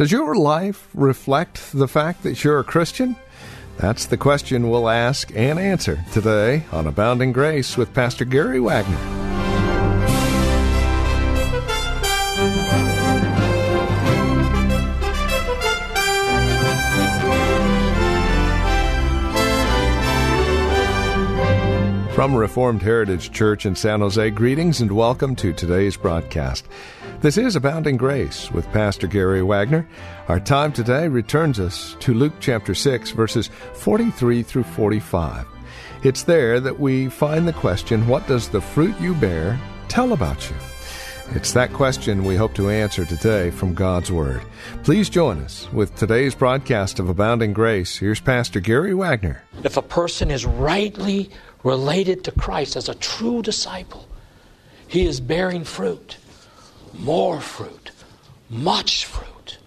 Does your life reflect the fact that you're a Christian? That's the question we'll ask and answer today on Abounding Grace with Pastor Gary Wagner. From Reformed Heritage Church in San Jose, greetings and welcome to today's broadcast. This is Abounding Grace with Pastor Gary Wagner. Our time today returns us to Luke chapter 6, verses 43 through 45. It's there that we find the question, What does the fruit you bear tell about you? It's that question we hope to answer today from God's Word. Please join us with today's broadcast of Abounding Grace. Here's Pastor Gary Wagner. If a person is rightly related to Christ as a true disciple, he is bearing fruit more fruit, much fruit.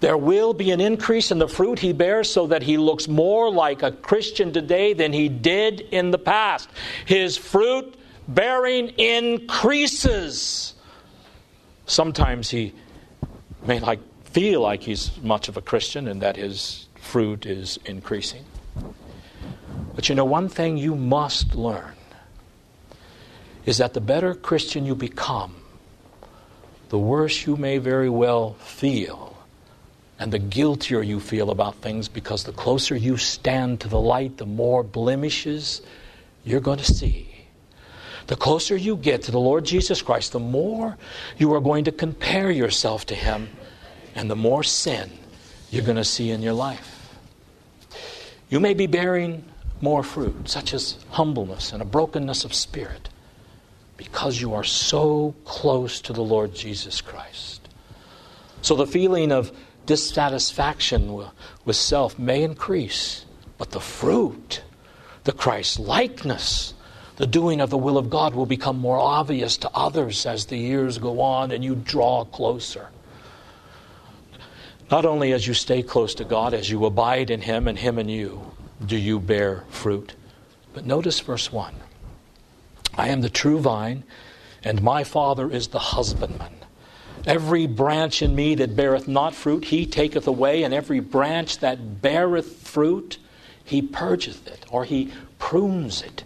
There will be an increase in the fruit he bears so that he looks more like a Christian today than he did in the past. His fruit bearing increases. Sometimes he may like feel like he's much of a Christian and that his fruit is increasing. But you know, one thing you must learn is that the better Christian you become, the worse you may very well feel, and the guiltier you feel about things because the closer you stand to the light, the more blemishes you're going to see. The closer you get to the Lord Jesus Christ, the more you are going to compare yourself to Him, and the more sin you're going to see in your life. You may be bearing more fruit, such as humbleness and a brokenness of spirit because you are so close to the Lord Jesus Christ. So the feeling of dissatisfaction with self may increase, but the fruit, the Christ likeness, the doing of the will of God will become more obvious to others as the years go on and you draw closer. Not only as you stay close to God, as you abide in Him and Him in you, do you bear fruit. But notice verse 1. I am the true vine, and my Father is the husbandman. Every branch in me that beareth not fruit, he taketh away, and every branch that beareth fruit, he purgeth it, or he prunes it.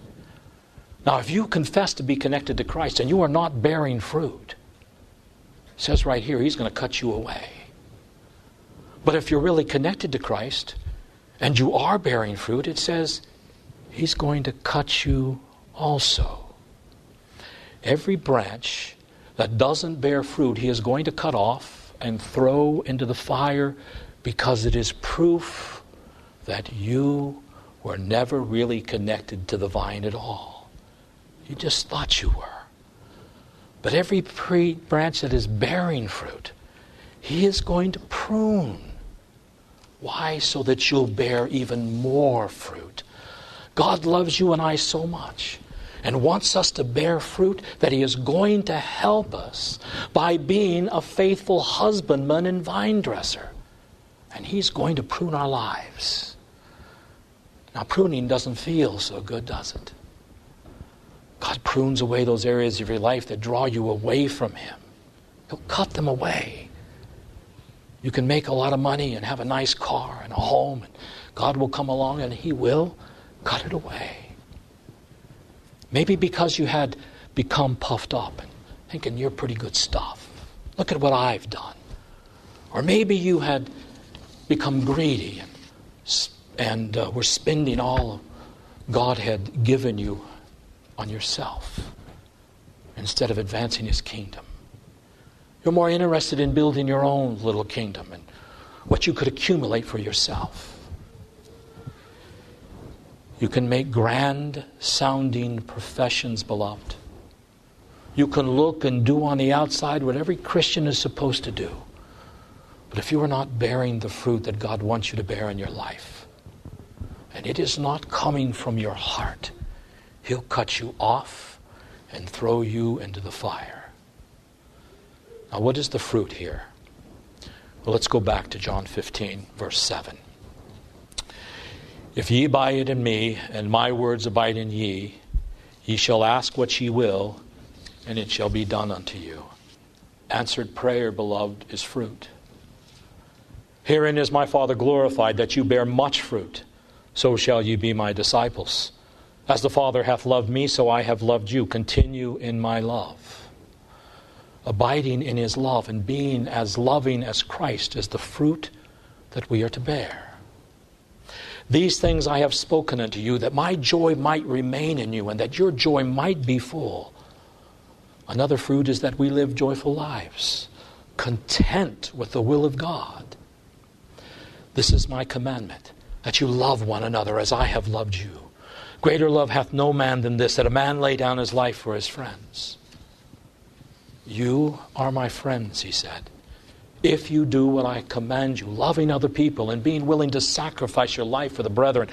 Now, if you confess to be connected to Christ and you are not bearing fruit, says right here, he's going to cut you away. But if you're really connected to Christ and you are bearing fruit, it says he's going to cut you also. Every branch that doesn't bear fruit, he is going to cut off and throw into the fire because it is proof that you were never really connected to the vine at all. You just thought you were. But every branch that is bearing fruit, he is going to prune. Why? So that you'll bear even more fruit. God loves you and I so much and wants us to bear fruit, that He is going to help us by being a faithful husbandman and vine dresser. And He's going to prune our lives. Now, pruning doesn't feel so good, does it? God prunes away those areas of your life that draw you away from Him. He'll cut them away. You can make a lot of money and have a nice car and a home, and God will come along and He will cut it away. Maybe because you had become puffed up and thinking you're pretty good stuff. Look at what I've done. Or maybe you had become greedy and, and uh, were spending all God had given you on yourself instead of advancing His kingdom. You're more interested in building your own little kingdom and what you could accumulate for yourself. You can make grand sounding professions, beloved. You can look and do on the outside what every Christian is supposed to do. But if you are not bearing the fruit that God wants you to bear in your life, and it is not coming from your heart, He'll cut you off and throw you into the fire. Now, what is the fruit here? Well, let's go back to John 15, verse 7. If ye abide in me, and my words abide in ye, ye shall ask what ye will, and it shall be done unto you. Answered prayer, beloved, is fruit. Herein is my Father glorified, that you bear much fruit. So shall ye be my disciples. As the Father hath loved me, so I have loved you. Continue in my love. Abiding in his love and being as loving as Christ is the fruit that we are to bear. These things I have spoken unto you, that my joy might remain in you, and that your joy might be full. Another fruit is that we live joyful lives, content with the will of God. This is my commandment, that you love one another as I have loved you. Greater love hath no man than this, that a man lay down his life for his friends. You are my friends, he said, if you do what I command you, loving other people and being willing to sacrifice your life for the brethren,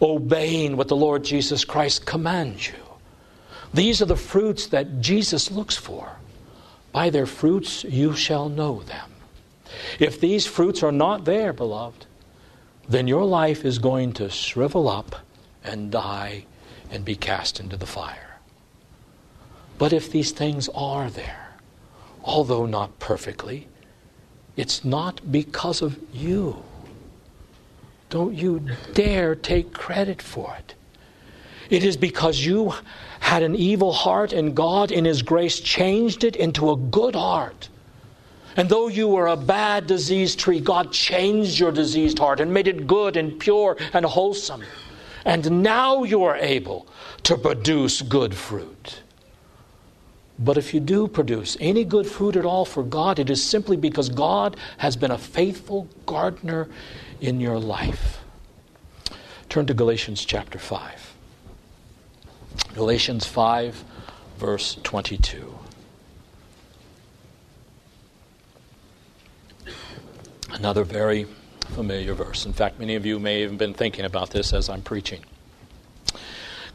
obeying what the Lord Jesus Christ commands you. These are the fruits that Jesus looks for. By their fruits you shall know them. If these fruits are not there, beloved, then your life is going to shrivel up and die and be cast into the fire. But if these things are there, although not perfectly, it's not because of you. Don't you dare take credit for it. It is because you had an evil heart and God, in His grace, changed it into a good heart. And though you were a bad diseased tree, God changed your diseased heart and made it good and pure and wholesome. And now you are able to produce good fruit. But if you do produce any good fruit at all for God, it is simply because God has been a faithful gardener in your life. Turn to Galatians chapter 5. Galatians 5, verse 22. Another very familiar verse. In fact, many of you may have been thinking about this as I'm preaching.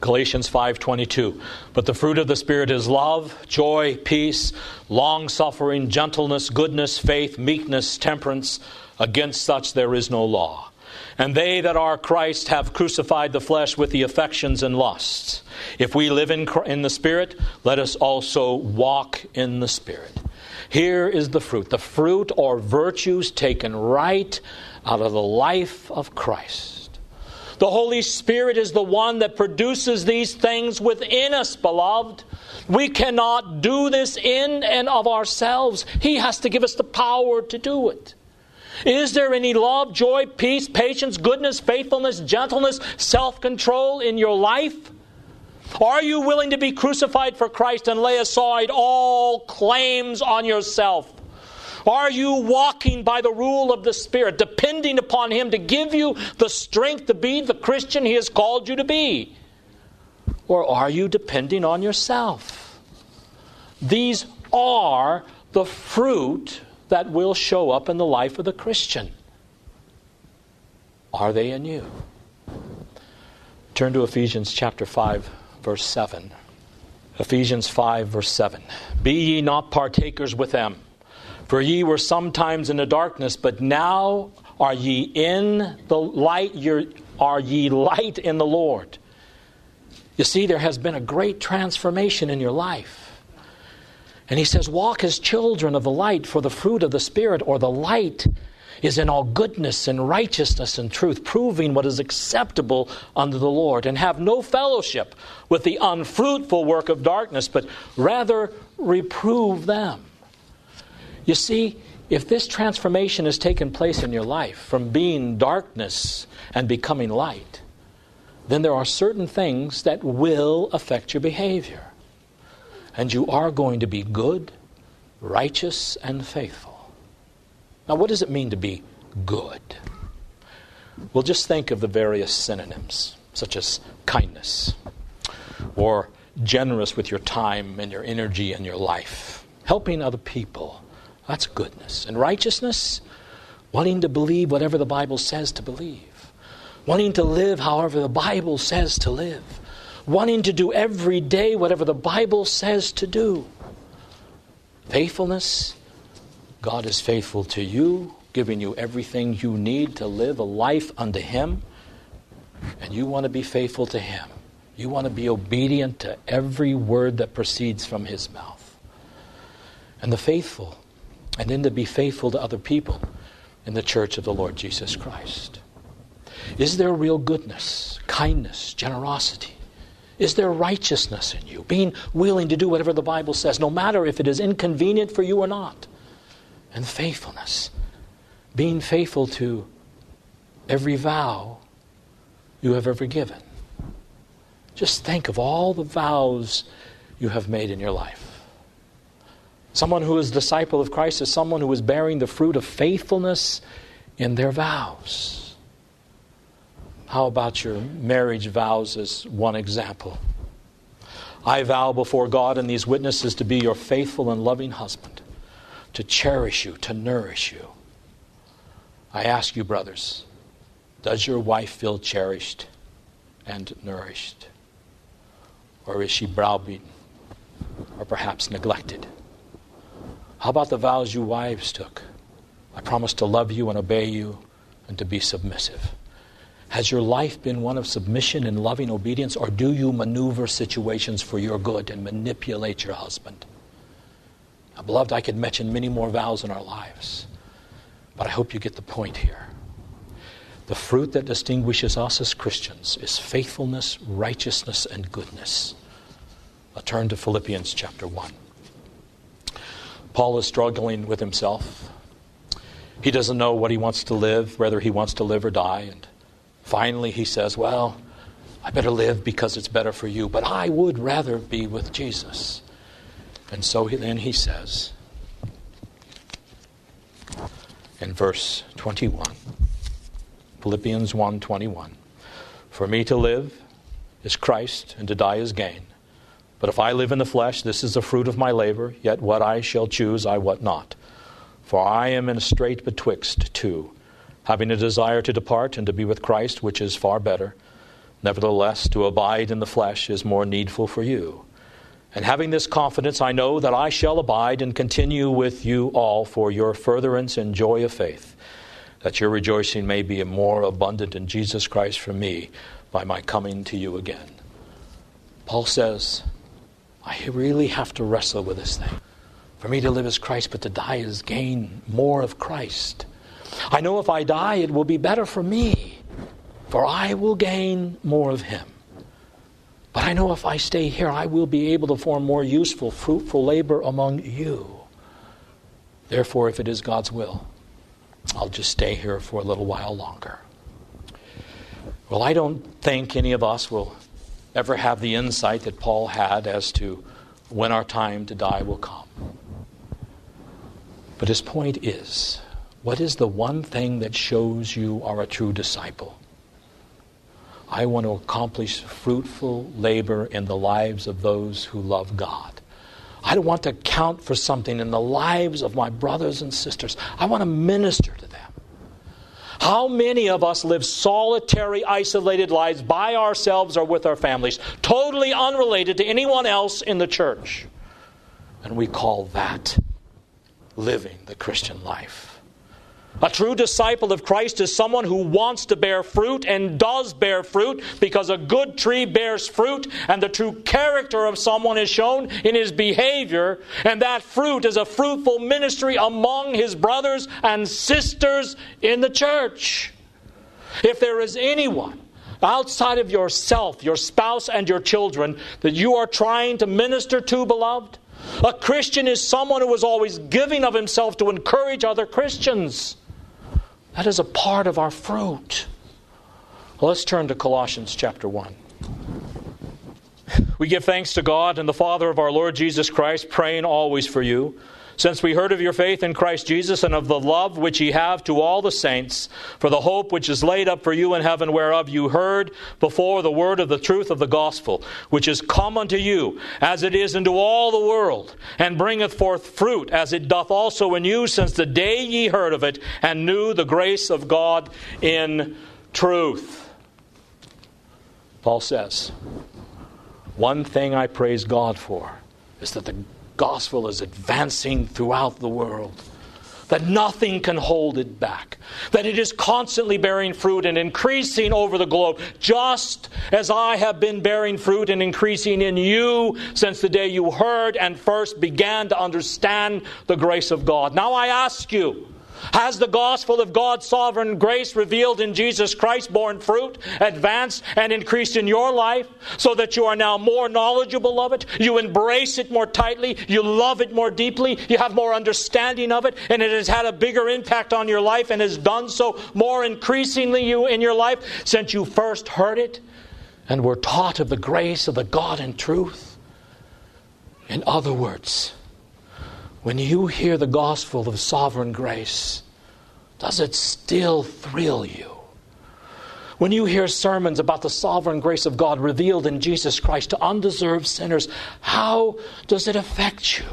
Galatians 5:22 But the fruit of the spirit is love, joy, peace, long-suffering, gentleness, goodness, faith, meekness, temperance; against such there is no law. And they that are Christ have crucified the flesh with the affections and lusts. If we live in, in the Spirit, let us also walk in the Spirit. Here is the fruit the fruit or virtues taken right out of the life of Christ. The Holy Spirit is the one that produces these things within us, beloved. We cannot do this in and of ourselves. He has to give us the power to do it. Is there any love, joy, peace, patience, goodness, faithfulness, gentleness, self control in your life? Are you willing to be crucified for Christ and lay aside all claims on yourself? Are you walking by the rule of the Spirit, depending upon Him to give you the strength to be the Christian He has called you to be? Or are you depending on yourself? These are the fruit that will show up in the life of the Christian. Are they in you? Turn to Ephesians chapter 5, verse 7. Ephesians 5, verse 7. Be ye not partakers with them, for ye were sometimes in the darkness, but now are ye in the light, are ye light in the Lord. You see, there has been a great transformation in your life. And he says, Walk as children of the light, for the fruit of the Spirit, or the light, is in all goodness and righteousness and truth, proving what is acceptable unto the Lord, and have no fellowship with the unfruitful work of darkness, but rather reprove them. You see, if this transformation has taken place in your life from being darkness and becoming light, then there are certain things that will affect your behavior and you are going to be good, righteous, and faithful. Now, what does it mean to be good? Well, just think of the various synonyms, such as kindness, or generous with your time and your energy and your life, helping other people. That's goodness. And righteousness? wanting to believe whatever the Bible says to believe, wanting to live however the Bible says to live, wanting to do every day whatever the Bible says to do. Faithfulness, God is faithful to you, giving you everything you need to live a life unto Him, and you want to be faithful to Him. You want to be obedient to every word that proceeds from His mouth. And the faithful, and then to be faithful to other people in the church of the Lord Jesus Christ. Is there real goodness, kindness, generosity? Is there righteousness in you? Being willing to do whatever the Bible says, no matter if it is inconvenient for you or not. And faithfulness. Being faithful to every vow you have ever given. Just think of all the vows you have made in your life. Someone who is disciple of Christ is someone who is bearing the fruit of faithfulness in their vows. How about your marriage vows as one example? I vow before God and these witnesses to be your faithful and loving husband, to cherish you, to nourish you. I ask you, brothers, does your wife feel cherished and nourished? Or is she browbeaten or perhaps neglected? How about the vows you wives took? I promise to love you and obey you and to be submissive. Has your life been one of submission and loving obedience, or do you maneuver situations for your good and manipulate your husband? Now, beloved, I could mention many more vows in our lives, but I hope you get the point here. The fruit that distinguishes us as Christians is faithfulness, righteousness, and goodness. A turn to Philippians chapter 1. Paul is struggling with himself. He doesn't know what he wants to live, whether he wants to live or die. And finally, he says, Well, I better live because it's better for you, but I would rather be with Jesus. And so then he says in verse 21, Philippians 1:21, For me to live is Christ, and to die is gain. But if I live in the flesh, this is the fruit of my labor, yet what I shall choose I wot not. For I am in a strait betwixt two, having a desire to depart and to be with Christ, which is far better. Nevertheless, to abide in the flesh is more needful for you. And having this confidence, I know that I shall abide and continue with you all for your furtherance and joy of faith, that your rejoicing may be more abundant in Jesus Christ for me by my coming to you again. Paul says, I really have to wrestle with this thing. For me to live as Christ, but to die is gain more of Christ. I know if I die, it will be better for me, for I will gain more of Him. But I know if I stay here, I will be able to form more useful, fruitful labor among you. Therefore, if it is God's will, I'll just stay here for a little while longer. Well, I don't think any of us will ever have the insight that Paul had as to when our time to die will come. But his point is what is the one thing that shows you are a true disciple? I want to accomplish fruitful labor in the lives of those who love God. I don't want to count for something in the lives of my brothers and sisters. I want to minister. How many of us live solitary, isolated lives by ourselves or with our families, totally unrelated to anyone else in the church? And we call that living the Christian life. A true disciple of Christ is someone who wants to bear fruit and does bear fruit because a good tree bears fruit, and the true character of someone is shown in his behavior, and that fruit is a fruitful ministry among his brothers and sisters in the church. If there is anyone outside of yourself, your spouse, and your children that you are trying to minister to, beloved, a Christian is someone who is always giving of himself to encourage other Christians. That is a part of our fruit. Well, let's turn to Colossians chapter 1. We give thanks to God and the Father of our Lord Jesus Christ, praying always for you, since we heard of your faith in Christ Jesus and of the love which ye have to all the saints, for the hope which is laid up for you in heaven, whereof you heard before the word of the truth of the gospel, which is come unto you, as it is into all the world, and bringeth forth fruit, as it doth also in you, since the day ye heard of it, and knew the grace of God in truth. Paul says, One thing I praise God for is that the gospel is advancing throughout the world. That nothing can hold it back. That it is constantly bearing fruit and increasing over the globe, just as I have been bearing fruit and increasing in you since the day you heard and first began to understand the grace of God. Now I ask you, has the gospel of God's sovereign grace revealed in Jesus Christ borne fruit, advanced, and increased in your life so that you are now more knowledgeable of it? You embrace it more tightly, you love it more deeply, you have more understanding of it, and it has had a bigger impact on your life and has done so more increasingly you in your life since you first heard it and were taught of the grace of the God and truth. In other words, when you hear the gospel of sovereign grace, does it still thrill you? When you hear sermons about the sovereign grace of God revealed in Jesus Christ to undeserved sinners, how does it affect you?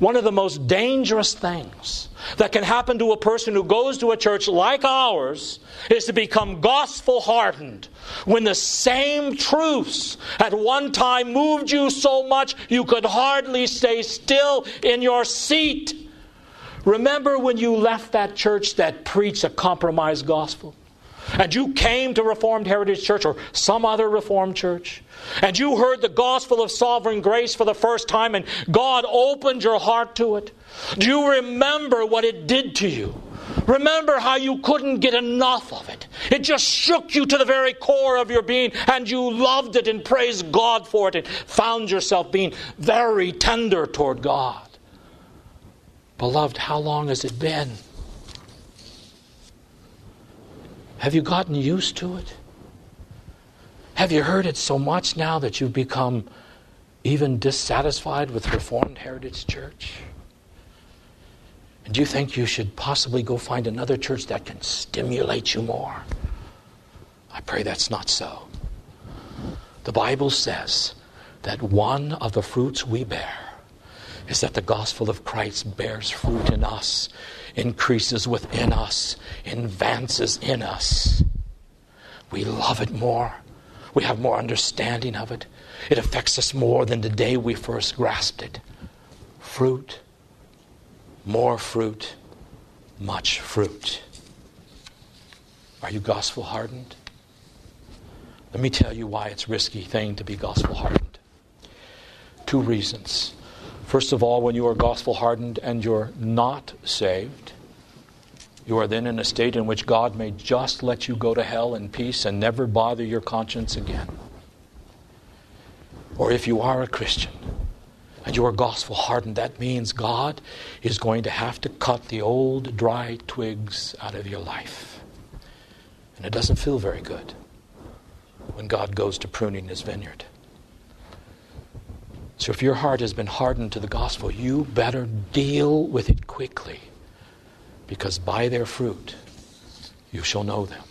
One of the most dangerous things that can happen to a person who goes to a church like ours is to become gospel hardened when the same truths at one time moved you so much you could hardly stay still in your seat. Remember when you left that church that preached a compromised gospel? And you came to Reformed Heritage Church or some other Reformed church, and you heard the gospel of sovereign grace for the first time, and God opened your heart to it. Do you remember what it did to you? Remember how you couldn't get enough of it. It just shook you to the very core of your being, and you loved it and praised God for it, and found yourself being very tender toward God. Beloved, how long has it been? Have you gotten used to it? Have you heard it so much now that you've become even dissatisfied with Reformed Heritage Church? And do you think you should possibly go find another church that can stimulate you more? I pray that's not so. The Bible says that one of the fruits we bear is that the gospel of Christ bears fruit in us, increases within us, advances in us. We love it more. We have more understanding of it. It affects us more than the day we first grasped it. Fruit more fruit, much fruit. Are you gospel hardened? Let me tell you why it's a risky thing to be gospel hardened. Two reasons. First of all, when you are gospel hardened and you're not saved, you are then in a state in which God may just let you go to hell in peace and never bother your conscience again. Or if you are a Christian, and you are gospel hardened, that means God is going to have to cut the old dry twigs out of your life. And it doesn't feel very good when God goes to pruning his vineyard. So if your heart has been hardened to the gospel, you better deal with it quickly because by their fruit you shall know them.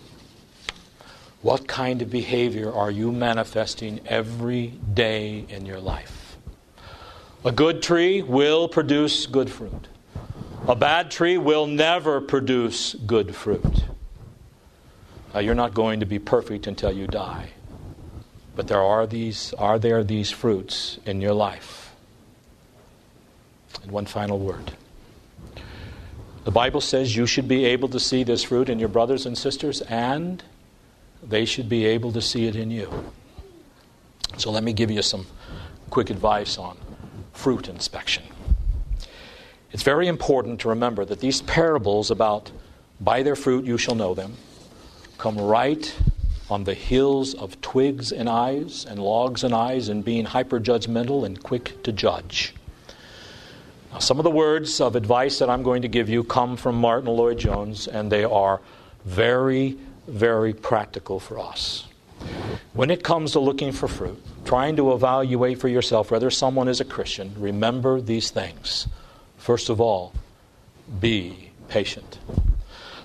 What kind of behavior are you manifesting every day in your life? A good tree will produce good fruit. A bad tree will never produce good fruit. Now, you're not going to be perfect until you die. But there are these are there these fruits in your life. And one final word. The Bible says you should be able to see this fruit in your brothers and sisters, and they should be able to see it in you. So let me give you some quick advice on fruit inspection. It's very important to remember that these parables about by their fruit you shall know them come right on the hills of twigs and eyes and logs and eyes and being hyper judgmental and quick to judge. Now, some of the words of advice that I'm going to give you come from Martyn Lloyd-Jones, and they are very, very practical for us. When it comes to looking for fruit, trying to evaluate for yourself whether someone is a Christian, remember these things. First of all, be patient.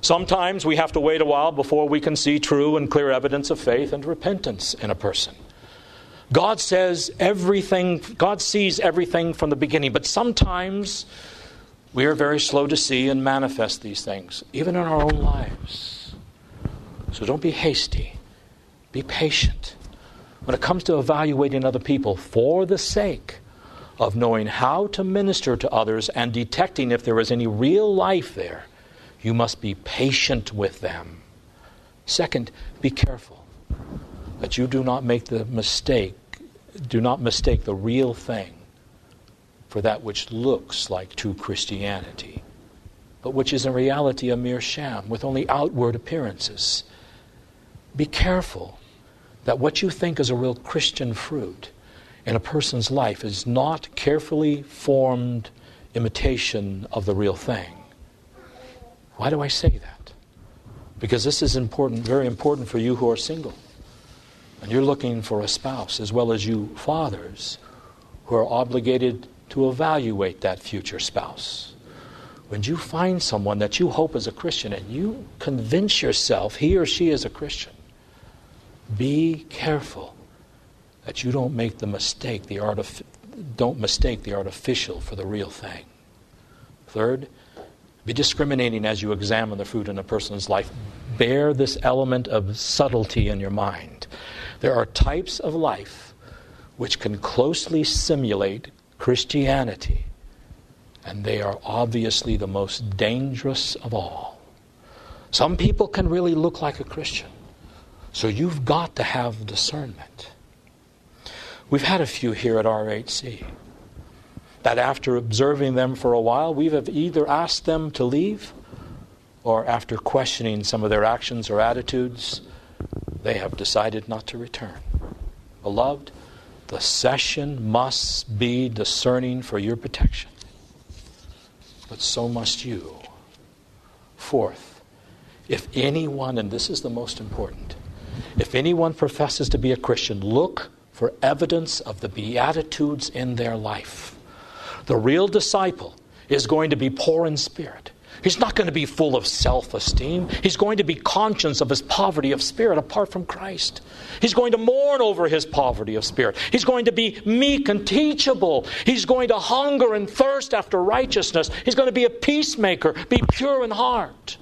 Sometimes we have to wait a while before we can see true and clear evidence of faith and repentance in a person. God says everything, God sees everything from the beginning, but sometimes we are very slow to see and manifest these things, even in our own lives. So don't be hasty, be patient. When it comes to evaluating other people for the sake of knowing how to minister to others and detecting if there is any real life there, you must be patient with them. Second, be careful that you do not make the mistake, do not mistake the real thing for that which looks like true Christianity, but which is in reality a mere sham with only outward appearances. Be careful that what you think is a real Christian fruit in a person's life is not carefully formed imitation of the real thing. Why do I say that? Because this is important, very important for you who are single. And you're looking for a spouse, as well as you fathers who are obligated to evaluate that future spouse. When you find someone that you hope is a Christian and you convince yourself he or she is a Christian, be careful that you don't make the mistake, the artif- don't mistake the artificial for the real thing. Third, be discriminating as you examine the fruit in a person's life. Bear this element of subtlety in your mind. There are types of life which can closely simulate Christianity, and they are obviously the most dangerous of all. Some people can really look like a Christian, so you've got to have discernment. We've had a few here at RHC that after observing them for a while, we have either asked them to leave or after questioning some of their actions or attitudes, they have decided not to return. Beloved, the session must be discerning for your protection, but so must you. Fourth, if anyone, and this is the most important, if anyone professes to be a Christian, look for evidence of the Beatitudes in their life. The real disciple is going to be poor in spirit. He's not going to be full of self esteem. He's going to be conscious of his poverty of spirit apart from Christ. He's going to mourn over his poverty of spirit. He's going to be meek and teachable. He's going to hunger and thirst after righteousness. He's going to be a peacemaker, be pure in heart.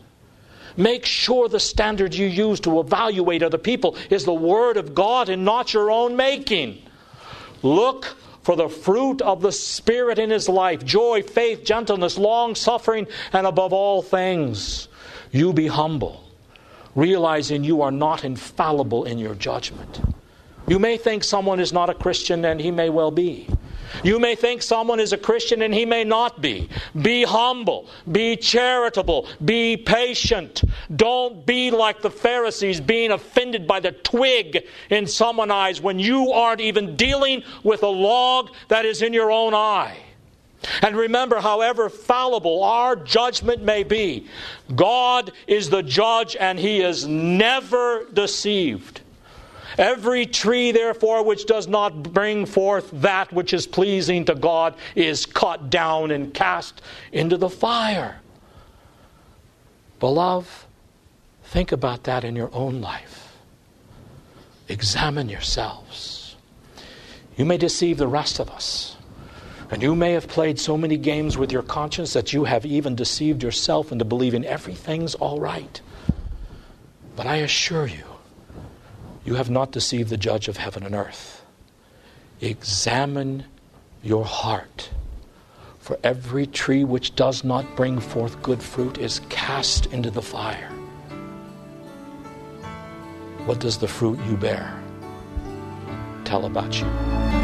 Make sure the standard you use to evaluate other people is the Word of God and not your own making. Look for the fruit of the Spirit in his life joy, faith, gentleness, long suffering, and above all things, you be humble, realizing you are not infallible in your judgment. You may think someone is not a Christian, and he may well be. You may think someone is a Christian and he may not be. Be humble. Be charitable. Be patient. Don't be like the Pharisees being offended by the twig in someone's eyes when you aren't even dealing with a log that is in your own eye. And remember, however fallible our judgment may be, God is the judge and he is never deceived. Every tree, therefore, which does not bring forth that which is pleasing to God is cut down and cast into the fire. Beloved, think about that in your own life. Examine yourselves. You may deceive the rest of us. And you may have played so many games with your conscience that you have even deceived yourself into believing everything's all right. But I assure you, you have not deceived the judge of heaven and earth. Examine your heart. For every tree which does not bring forth good fruit is cast into the fire. What does the fruit you bear tell about you?